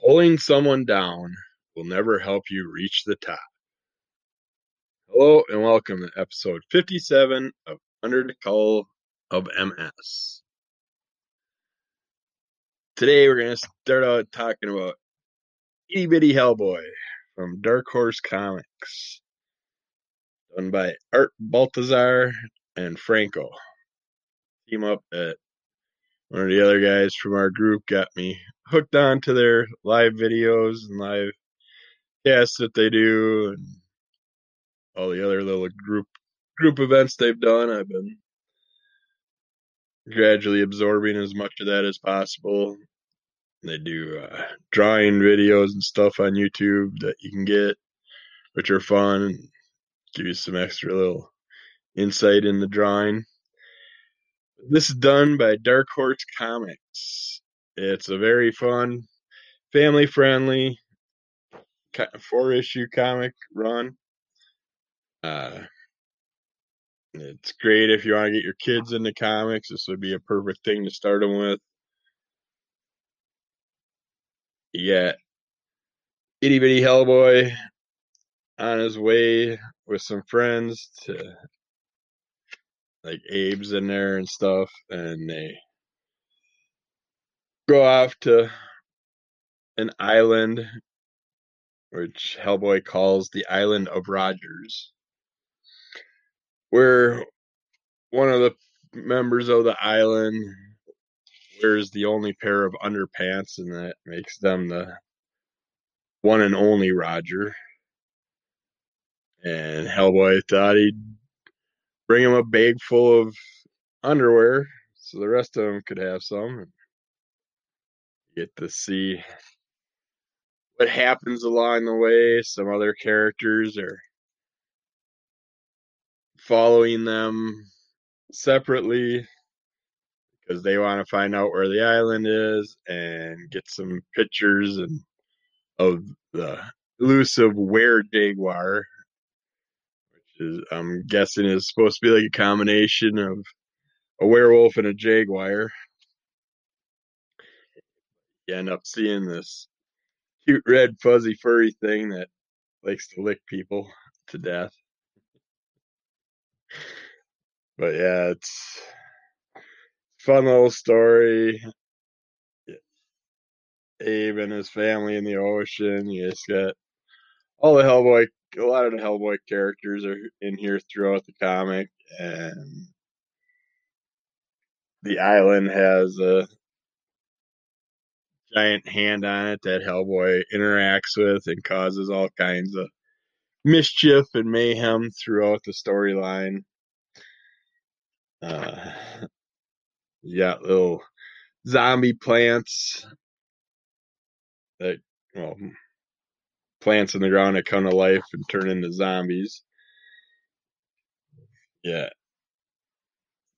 Pulling someone down will never help you reach the top. Hello and welcome to episode 57 of Under the Call of MS. Today we're going to start out talking about Itty Bitty Hellboy from Dark Horse Comics, done by Art Baltazar and Franco. Team up that one of the other guys from our group got me hooked on to their live videos and live casts that they do and all the other little group group events they've done. I've been gradually absorbing as much of that as possible. They do uh, drawing videos and stuff on YouTube that you can get, which are fun and give you some extra little insight in the drawing. This is done by Dark Horse Comics. It's a very fun, family friendly, four issue comic run. Uh, it's great if you want to get your kids into comics. This would be a perfect thing to start them with. You got itty bitty Hellboy on his way with some friends to like Abe's in there and stuff, and they go off to an island which Hellboy calls the Island of Rogers, where one of the members of the island wears the only pair of underpants, and that makes them the one and only Roger. And Hellboy thought he'd bring him a bag full of underwear so the rest of them could have some. Get to see what happens along the way. Some other characters are following them separately because they want to find out where the island is and get some pictures and of the elusive were jaguar, is I'm guessing is supposed to be like a combination of a werewolf and a jaguar. You end up seeing this cute red fuzzy furry thing that likes to lick people to death. But yeah, it's fun little story. Abe and his family in the ocean. You just got all the Hellboy, a lot of the Hellboy characters are in here throughout the comic, and the island has a giant hand on it that Hellboy interacts with and causes all kinds of mischief and mayhem throughout the storyline. Uh, got little zombie plants that, well, plants in the ground that come to life and turn into zombies. Yeah.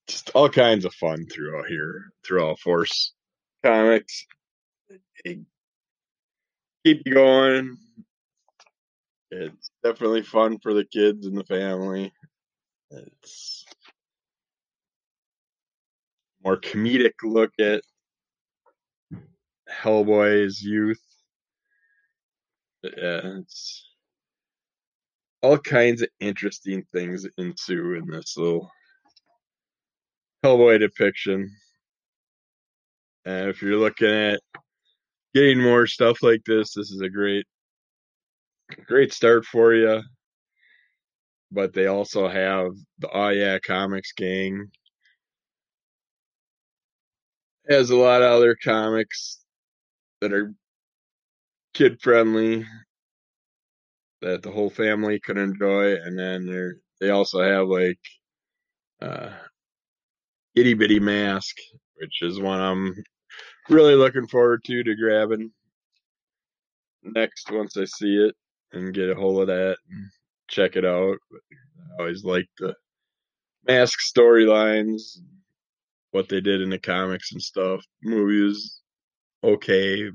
Just all kinds of fun throughout here, through all Force comics keep you going. It's definitely fun for the kids and the family. It's more comedic look at Hellboy's youth. Yeah, it's all kinds of interesting things ensue in this little Hellboy depiction. And if you're looking at getting more stuff like this, this is a great, great start for you. But they also have the Oh Yeah Comics gang. Has a lot of other comics that are kid friendly that the whole family could enjoy, and then they they also have like uh, itty bitty mask, which is one I'm really looking forward to to grabbing next once I see it and get a hold of that and check it out. I always like the mask storylines, what they did in the comics and stuff. Movies, okay.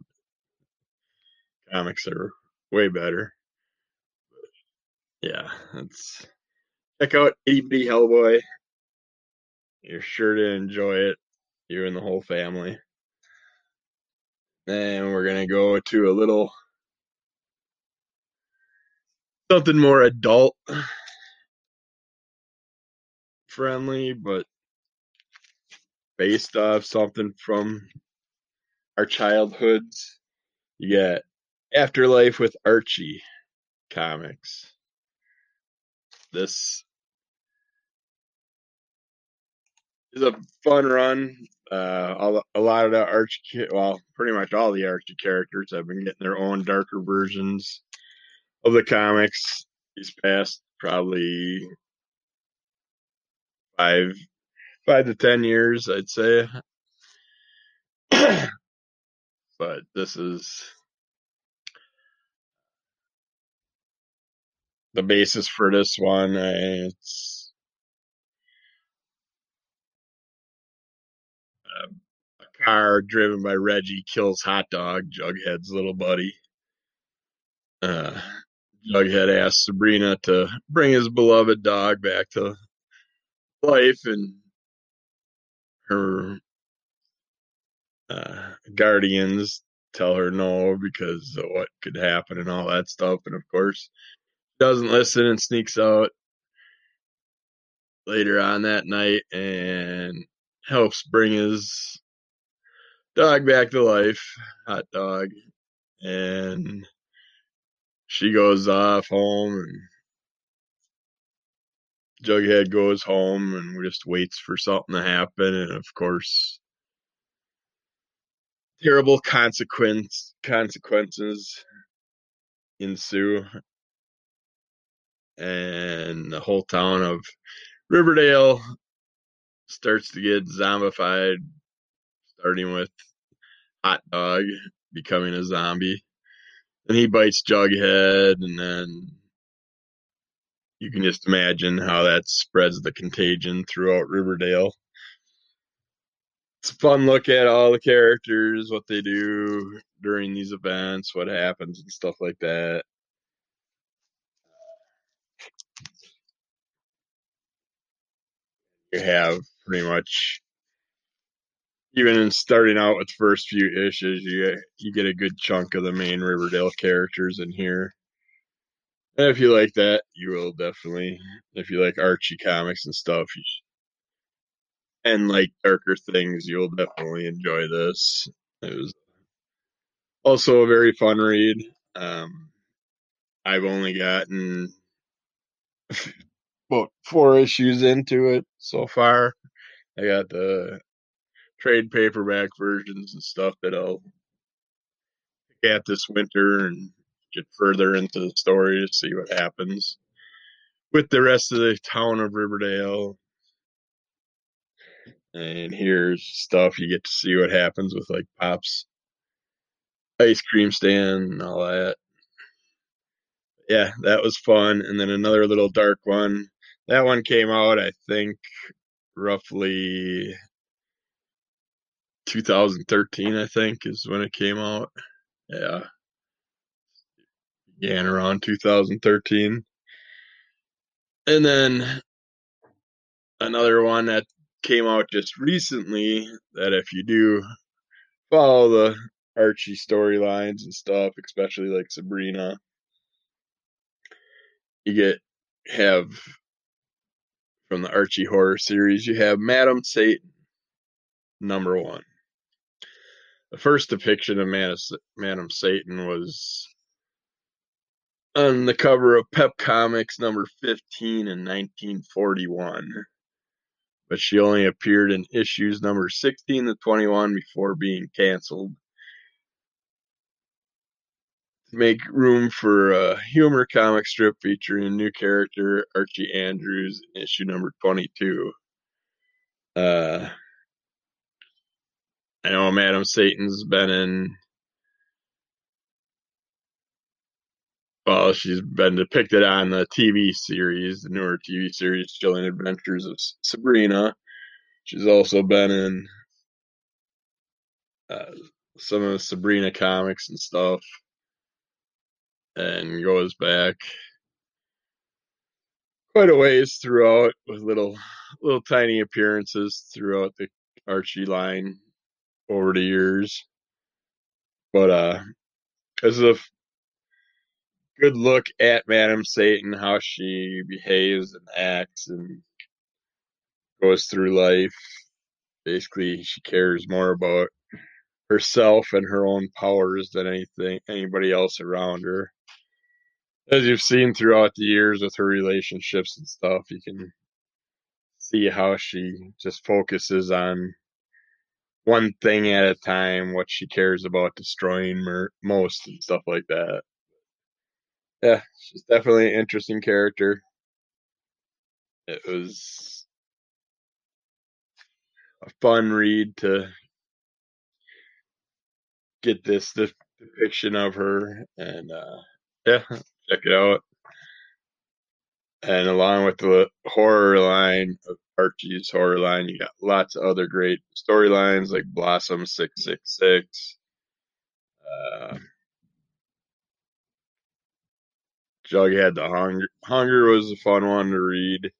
Comics are way better. But yeah, let's check out Itty Bitty Hellboy. You're sure to enjoy it. You and the whole family. And we're gonna go to a little something more adult friendly, but based off something from our childhoods. You Afterlife with Archie comics. This is a fun run. Uh, a lot of the Archie, well, pretty much all the Archie characters have been getting their own darker versions of the comics these past probably five, five to ten years, I'd say. but this is the basis for this one. It's a car driven by Reggie kills Hot Dog, Jughead's little buddy. Uh, Jughead asks Sabrina to bring his beloved dog back to life, and her uh, guardians tell her no because of what could happen and all that stuff. And of course, doesn't listen and sneaks out later on that night and helps bring his dog back to life, hot dog. And she goes off home and Jughead goes home and just waits for something to happen and of course terrible consequence consequences ensue and the whole town of Riverdale starts to get zombified, starting with Hot Dog becoming a zombie. And he bites Jughead, and then you can just imagine how that spreads the contagion throughout Riverdale. It's a fun look at all the characters, what they do during these events, what happens, and stuff like that. Have pretty much even in starting out with first few issues, you you get a good chunk of the main Riverdale characters in here. And if you like that, you will definitely. If you like Archie comics and stuff, and like darker things, you'll definitely enjoy this. It was also a very fun read. Um, I've only gotten about four issues into it so far. I got the trade paperback versions and stuff that I'll pick at this winter and get further into the story to see what happens with the rest of the town of Riverdale. And here's stuff you get to see what happens with like Pop's ice cream stand and all that. Yeah, that was fun. And then another little dark one that one came out, I think, roughly 2013. I think is when it came out. Yeah, began around 2013, and then another one that came out just recently. That if you do follow the Archie storylines and stuff, especially like Sabrina, you get have from the Archie horror series, you have Madam Satan, number one. The first depiction of Madam Satan was on the cover of Pep Comics number 15 in 1941. But she only appeared in issues number 16 to 21 before being canceled make room for a humor comic strip featuring a new character, Archie Andrews, issue number 22. Uh, I know Madam Satan's been in. Well, she's been depicted on the TV series, the newer TV series, Chilling Adventures of Sabrina. She's also been in uh, some of the Sabrina comics and stuff and goes back quite a ways throughout with little little tiny appearances throughout the Archie line over the years. But uh, as a good look at Madam Satan, how she behaves and acts and goes through life. Basically, she cares more about herself and her own powers than anything anybody else around her. As you've seen throughout the years with her relationships and stuff, you can see how she just focuses on one thing at a time, what she cares about destroying mer- most and stuff like that. Yeah, she's definitely an interesting character. It was a fun read to get this de- depiction of her, and uh, yeah, check it out. And along with the horror line of Archie's horror line, you got lots of other great storylines like Blossom Six Six Six. Uh, Jughead the Hunger. Hunger was a fun one to read.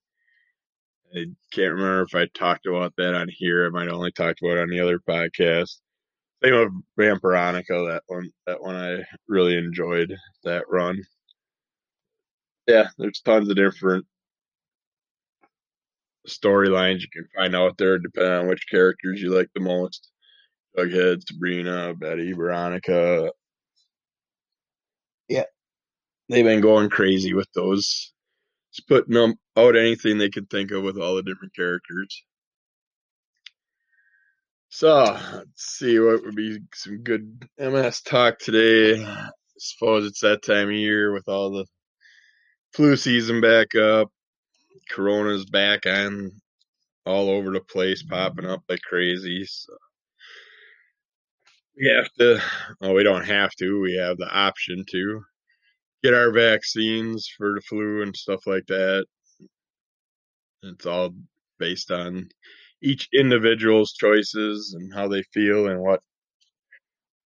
I can't remember if I talked about that on here. I might only talked about it on the other podcast. Same with Vampironica. That one, that one I really enjoyed that run. Yeah, there's tons of different storylines you can find out there, depending on which characters you like the most. Jughead, Sabrina, Betty, Veronica. Yeah, they've been going crazy with those. Just putting them out anything they could think of with all the different characters. So let's see what would be some good MS talk today. I suppose it's that time of year with all the flu season back up. Corona's back on all over the place, popping up like crazy. So we have to, well, we don't have to, we have the option to get our vaccines for the flu and stuff like that. It's all based on each individual's choices and how they feel and what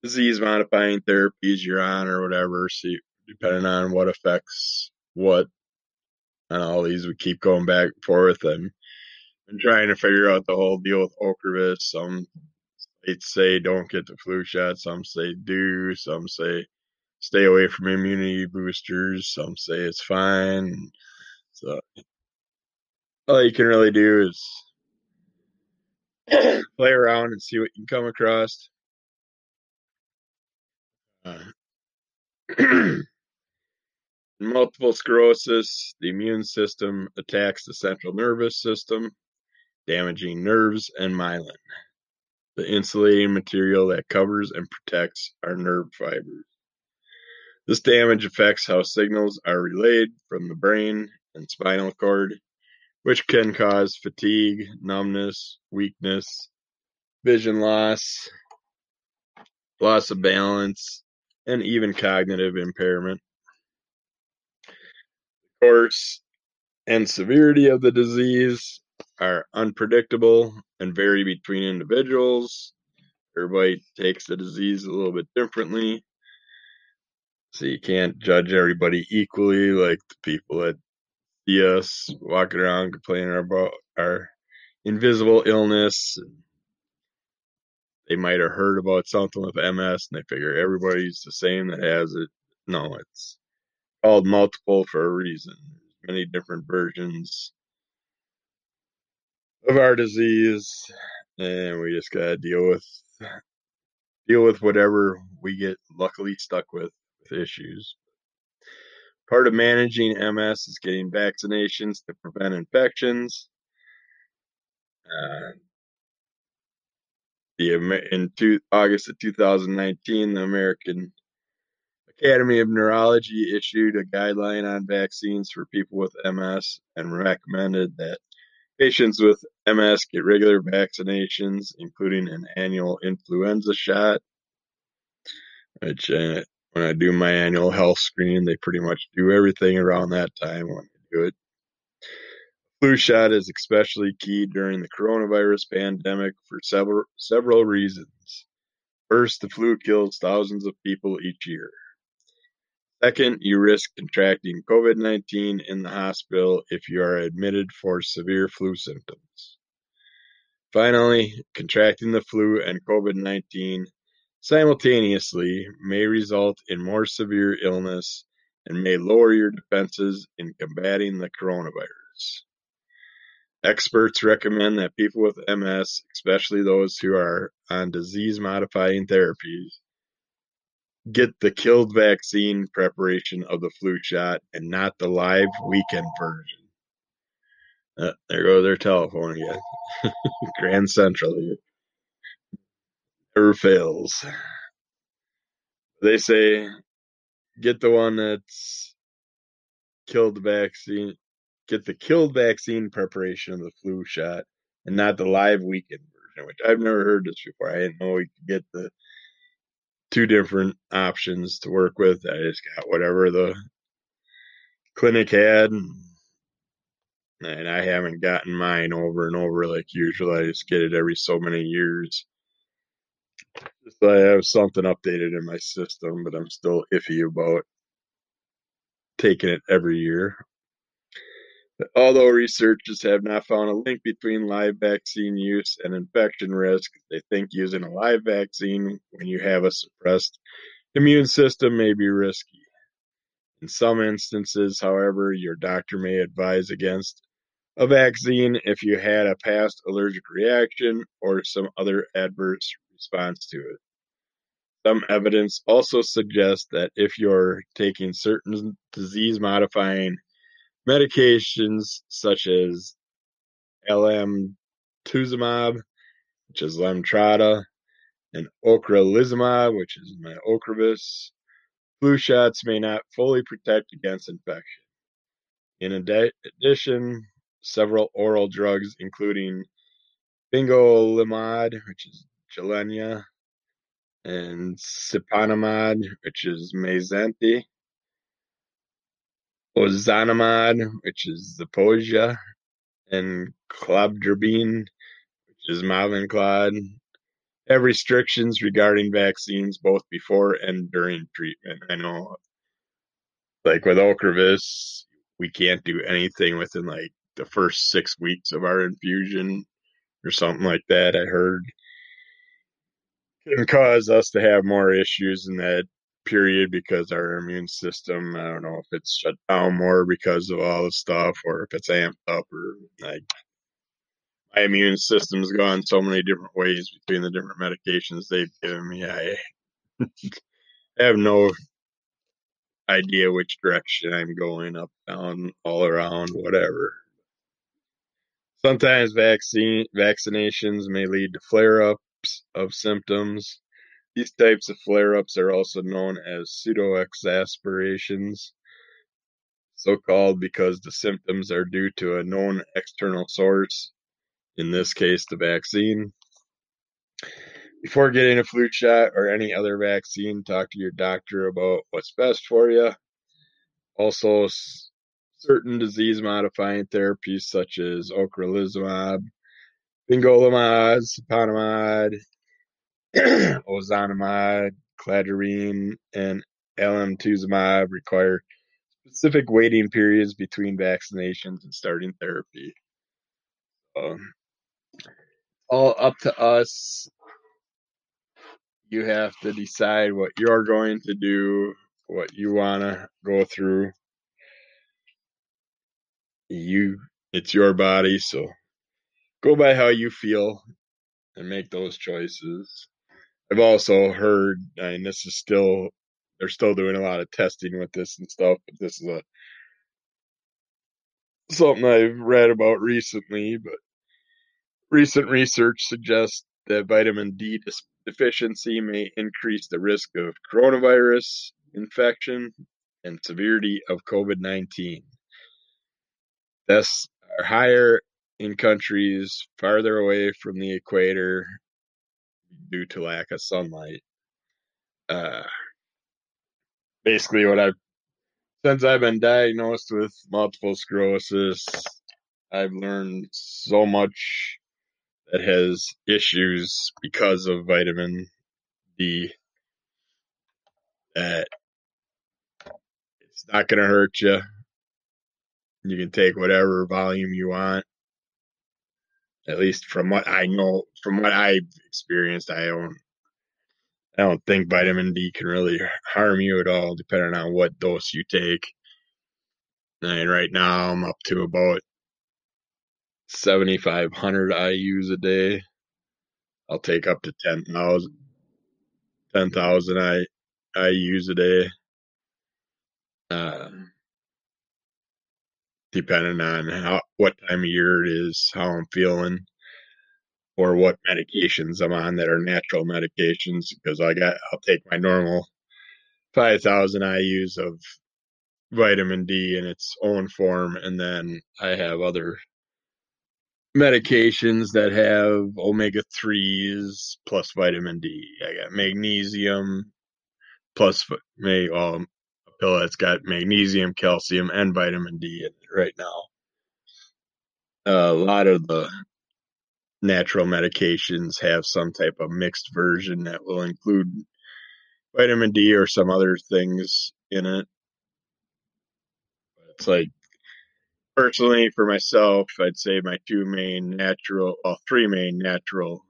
disease modifying therapies you're on or whatever. So depending on what affects what and all these, we keep going back and forth and, and trying to figure out the whole deal with Ocrevus. Some states say don't get the flu shot. Some say do. Some say stay away from immunity boosters. Some say it's fine. So all you can really do is play around and see what you can come across. Uh, multiple sclerosis, the immune system attacks the central nervous system, damaging nerves and myelin, the insulating material that covers and protects our nerve fibers. This damage affects how signals are relayed from the brain and spinal cord, which can cause fatigue, numbness, weakness, vision loss, loss of balance, and even cognitive impairment. Course and severity of the disease are unpredictable and vary between individuals. Everybody takes the disease a little bit differently. So you can't judge everybody equally, like the people that see us walking around complaining about our invisible illness. They might have heard about something with MS and they figure everybody's the same that has it. No, it's called multiple for a reason. Many different versions of our disease, and we just gotta deal with deal with whatever we get luckily stuck with with issues. Part of managing MS is getting vaccinations to prevent infections. Uh, the in two, August of 2019, the American Academy of Neurology issued a guideline on vaccines for people with MS and recommended that patients with MS get regular vaccinations, including an annual influenza shot. Which, uh, when I do my annual health screening, they pretty much do everything around that time when I do it. Flu shot is especially key during the coronavirus pandemic for several several reasons. First, the flu kills thousands of people each year. Second, you risk contracting COVID-19 in the hospital if you are admitted for severe flu symptoms. Finally, contracting the flu and COVID-19 simultaneously may result in more severe illness and may lower your defenses in combating the coronavirus. Experts recommend that people with MS, especially those who are on disease-modifying therapies, get the killed vaccine preparation of the flu shot and not the live weekend version. Uh, there goes their telephone again. Grand Central here. Never fails. They say get the one that's killed vaccine, get the killed vaccine preparation of the flu shot and not the live weekend version, which I've never heard this before. I didn't know we could get the two different options to work with. I just got whatever the clinic had. And I haven't gotten mine over and over like usual. I just get it every so many years. So I have something updated in my system, but I'm still iffy about taking it every year. Although researchers have not found a link between live vaccine use and infection risk, they think using a live vaccine when you have a suppressed immune system may be risky. In some instances, however, your doctor may advise against a vaccine if you had a past allergic reaction or some other adverse response to it. Some evidence also suggests that if you're taking certain disease modifying medications such as alemtuzumab, which is Lemtrada, and ocrelizumab, which is my Ocrevus, flu shots may not fully protect against infection. In addition, several oral drugs, including fingolimod, which is Gilenya, and siponimod, which is Mayzenta, ozanimod, which is Zeposia, and cladribine, which is Mavenclad, have restrictions regarding vaccines both before and during treatment. I know, like with Ocrevus, we can't do anything within like the first six weeks of our infusion or something like that. I heard can cause us to have more issues in that period because our immune system, I don't know if it's shut down more because of all the stuff or if it's amped up or like my immune system's gone so many different ways between the different medications they've given me. I have no idea which direction I'm going up, down, all around, whatever. Sometimes vaccine vaccinations may lead to flare-ups of symptoms. These types of flare-ups are also known as pseudoexacerbations, so called because the symptoms are due to a known external source, in this case the vaccine. Before getting a flu shot or any other vaccine, talk to your doctor about what's best for you. Also, certain disease-modifying therapies such as ocrelizumab, fingolimod, siponimod, ozanimod, cladribine, and alemtuzumab require specific waiting periods between vaccinations and starting therapy. Um, all up to us. You have to decide what you're going to do, what you want to go through you it's your body so go by how you feel and make those choices i've also heard mean this is still they're still doing a lot of testing with this and stuff but this is a something i've read about recently but recent research suggests that vitamin d deficiency may increase the risk of coronavirus infection and severity of covid-19 Deaths are higher in countries farther away from the equator due to lack of sunlight. Uh, basically, what I've since I've been diagnosed with multiple sclerosis, I've learned so much that has issues because of vitamin D that it's not going to hurt you. You can take whatever volume you want. At least from what I know, from what I've experienced, I don't I don't think vitamin D can really harm you at all, depending on what dose you take. And right now, I'm up to about 7,500 IU's a day. I'll take up to 10,000 10,000 I IU's a day. Uh, depending on how what time of year it is, how I'm feeling, or what medications I'm on that are natural medications. Because I got, I'll take my normal 5,000 IU's of vitamin D in its own form, and then I have other medications that have omega 3s plus vitamin D. I got magnesium plus may um, pill that's got magnesium, calcium, and vitamin D in it right now. A lot of the natural medications have some type of mixed version that will include vitamin D or some other things in it. It's like personally for myself, I'd say my two main natural, well, three main natural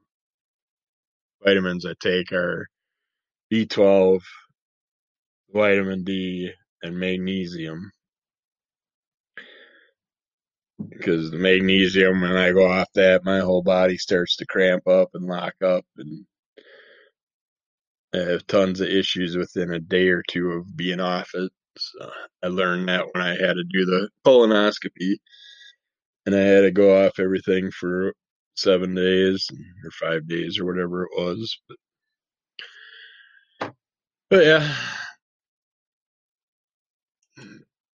vitamins I take are B12, vitamin D, and magnesium. Because the magnesium, when I go off that, my whole body starts to cramp up and lock up, and I have tons of issues within a day or two of being off it. So I learned that when I had to do the colonoscopy, and I had to go off everything for seven days or five days or whatever it was. But, but yeah,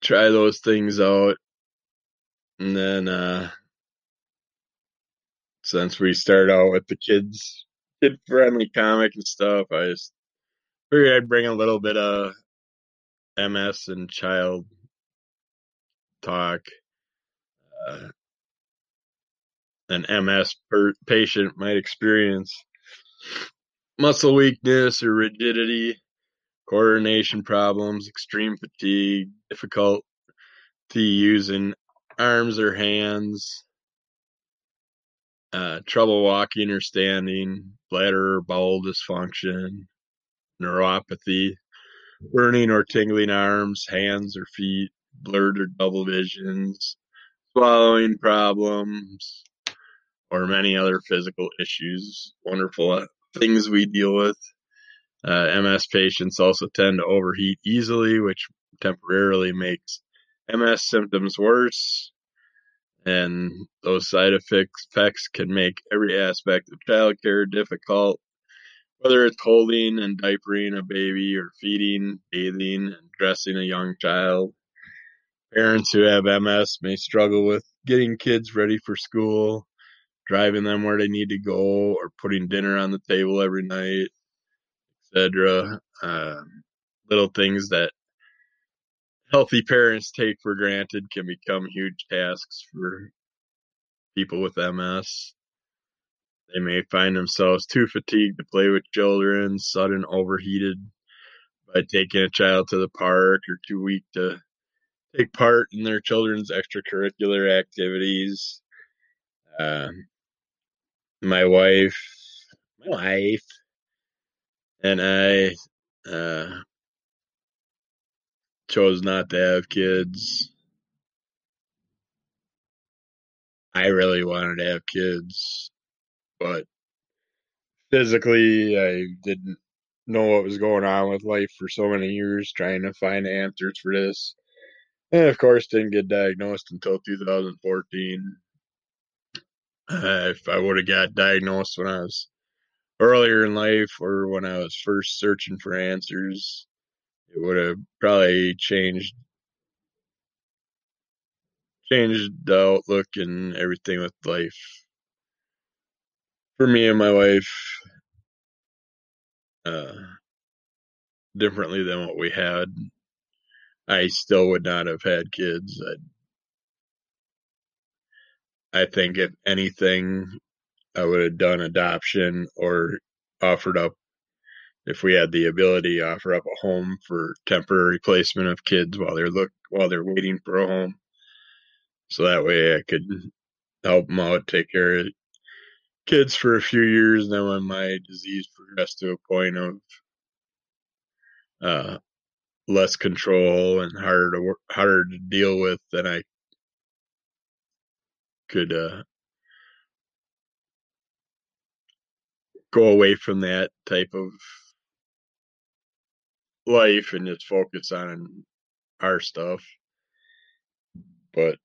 try those things out. And then, uh, since we start out with the kids, kid friendly comic and stuff, I just figured I'd bring a little bit of MS and child talk. Uh, an MS per- patient might experience muscle weakness or rigidity, coordination problems, extreme fatigue, difficulty using arms or hands, uh, trouble walking or standing, bladder or bowel dysfunction, neuropathy, burning or tingling arms, hands or feet, blurred or double visions, swallowing problems, or many other physical issues. Wonderful uh, things we deal with. Uh, MS patients also tend to overheat easily, which temporarily makes MS symptoms worse. And those side effects can make every aspect of childcare difficult, whether it's holding and diapering a baby or feeding, bathing, and dressing a young child. Parents who have MS may struggle with getting kids ready for school, driving them where they need to go, or putting dinner on the table every night, etc. Uh, little things that healthy parents take for granted can become huge tasks for people with MS. They may find themselves too fatigued to play with children, sudden overheated by taking a child to the park, or too weak to take part in their children's extracurricular activities. Uh, my wife, my wife, and I uh, chose not to have kids. I really wanted to have kids, but physically, I didn't know what was going on with life for so many years, trying to find answers for this. And of course, didn't get diagnosed until 2014. Uh, if I would have got diagnosed when I was earlier in life or when I was first searching for answers, it would have probably changed changed the outlook and everything with life for me and my wife uh, differently than what we had. I still would not have had kids. I, I think if anything, I would have done adoption or offered up if we had the ability offer up a home for temporary placement of kids while they're look while they're waiting for a home. So that way I could help them out, take care of kids for a few years, and then when my disease progressed to a point of uh, less control and harder to work, harder to deal with, then I could uh, go away from that type of life and just focus on our stuff. But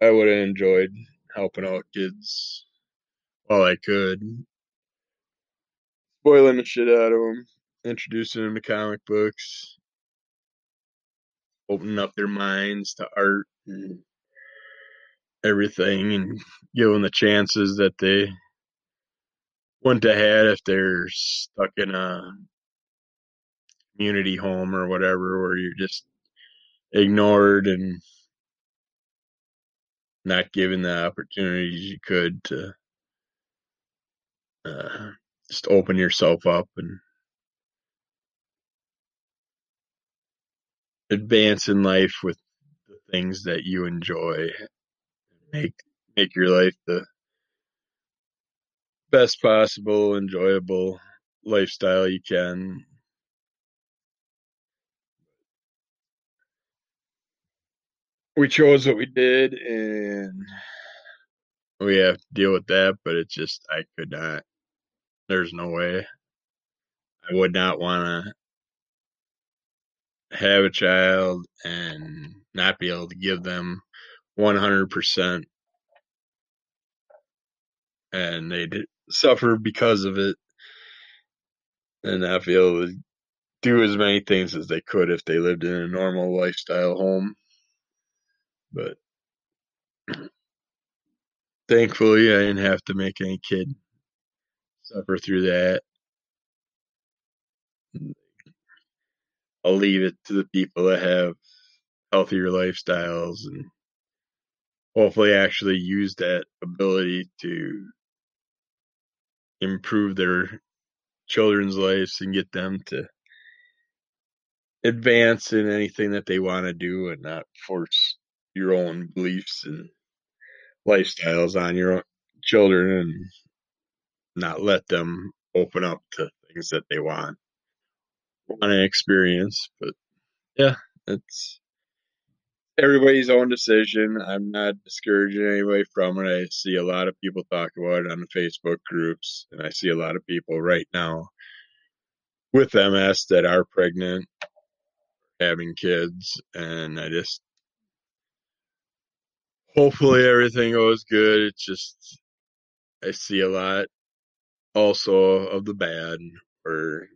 I would have enjoyed helping out kids while I could, spoiling the shit out of them, introducing them to comic books, opening up their minds to art and everything, and giving the chances that they wouldn't have had if they're stuck in a community home or whatever, where you're just ignored and not given the opportunities you could to uh, just open yourself up and advance in life with the things that you enjoy. Make make your life the best possible, enjoyable lifestyle you can. We chose what we did, and we have to deal with that. But it's just I could not. There's no way. I would not want to have a child and not be able to give them 100% and they'd suffer because of it and able to do as many things as they could if they lived in a normal lifestyle home. But thankfully, I didn't have to make any kid suffer through that. I'll leave it to the people that have healthier lifestyles and hopefully actually use that ability to improve their children's lives and get them to advance in anything that they want to do and not force your own beliefs and lifestyles on your children and not let them open up to things that they want want to experience but yeah it's everybody's own decision i'm not discouraging anybody from it i see a lot of people talk about it on the facebook groups and i see a lot of people right now with ms that are pregnant having kids and i just hopefully everything goes good. It's just I see a lot also of the bad or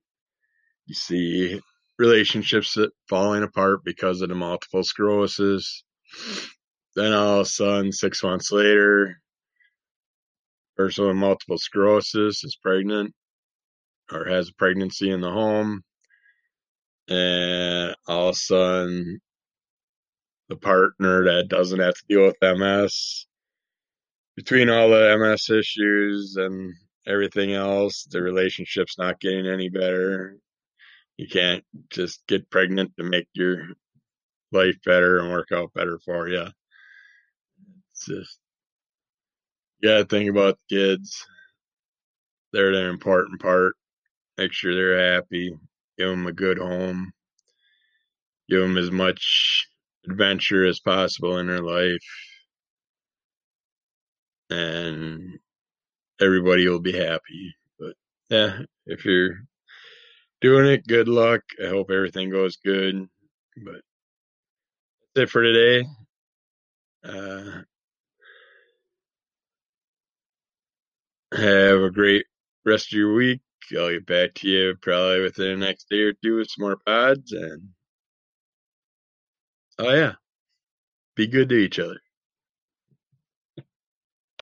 you see relationships that falling apart because of the multiple sclerosis. Then all of a sudden, six months later, person with multiple sclerosis is pregnant or has a pregnancy in the home. And all of a sudden, the partner that doesn't have to deal with MS between all the MS issues and everything else, the relationship's not getting any better. You can't just get pregnant to make your life better and work out better for you. It's just, you gotta think about the kids. They're the important part. Make sure they're happy. Give them a good home. Give them as much adventure as possible in their life and everybody will be happy. But yeah, if you're doing it, good luck. I hope everything goes good. But that's it for today. Uh, have a great rest of your week. I'll get back to you probably within the next day or two with some more pods. And oh, yeah, be good to each other.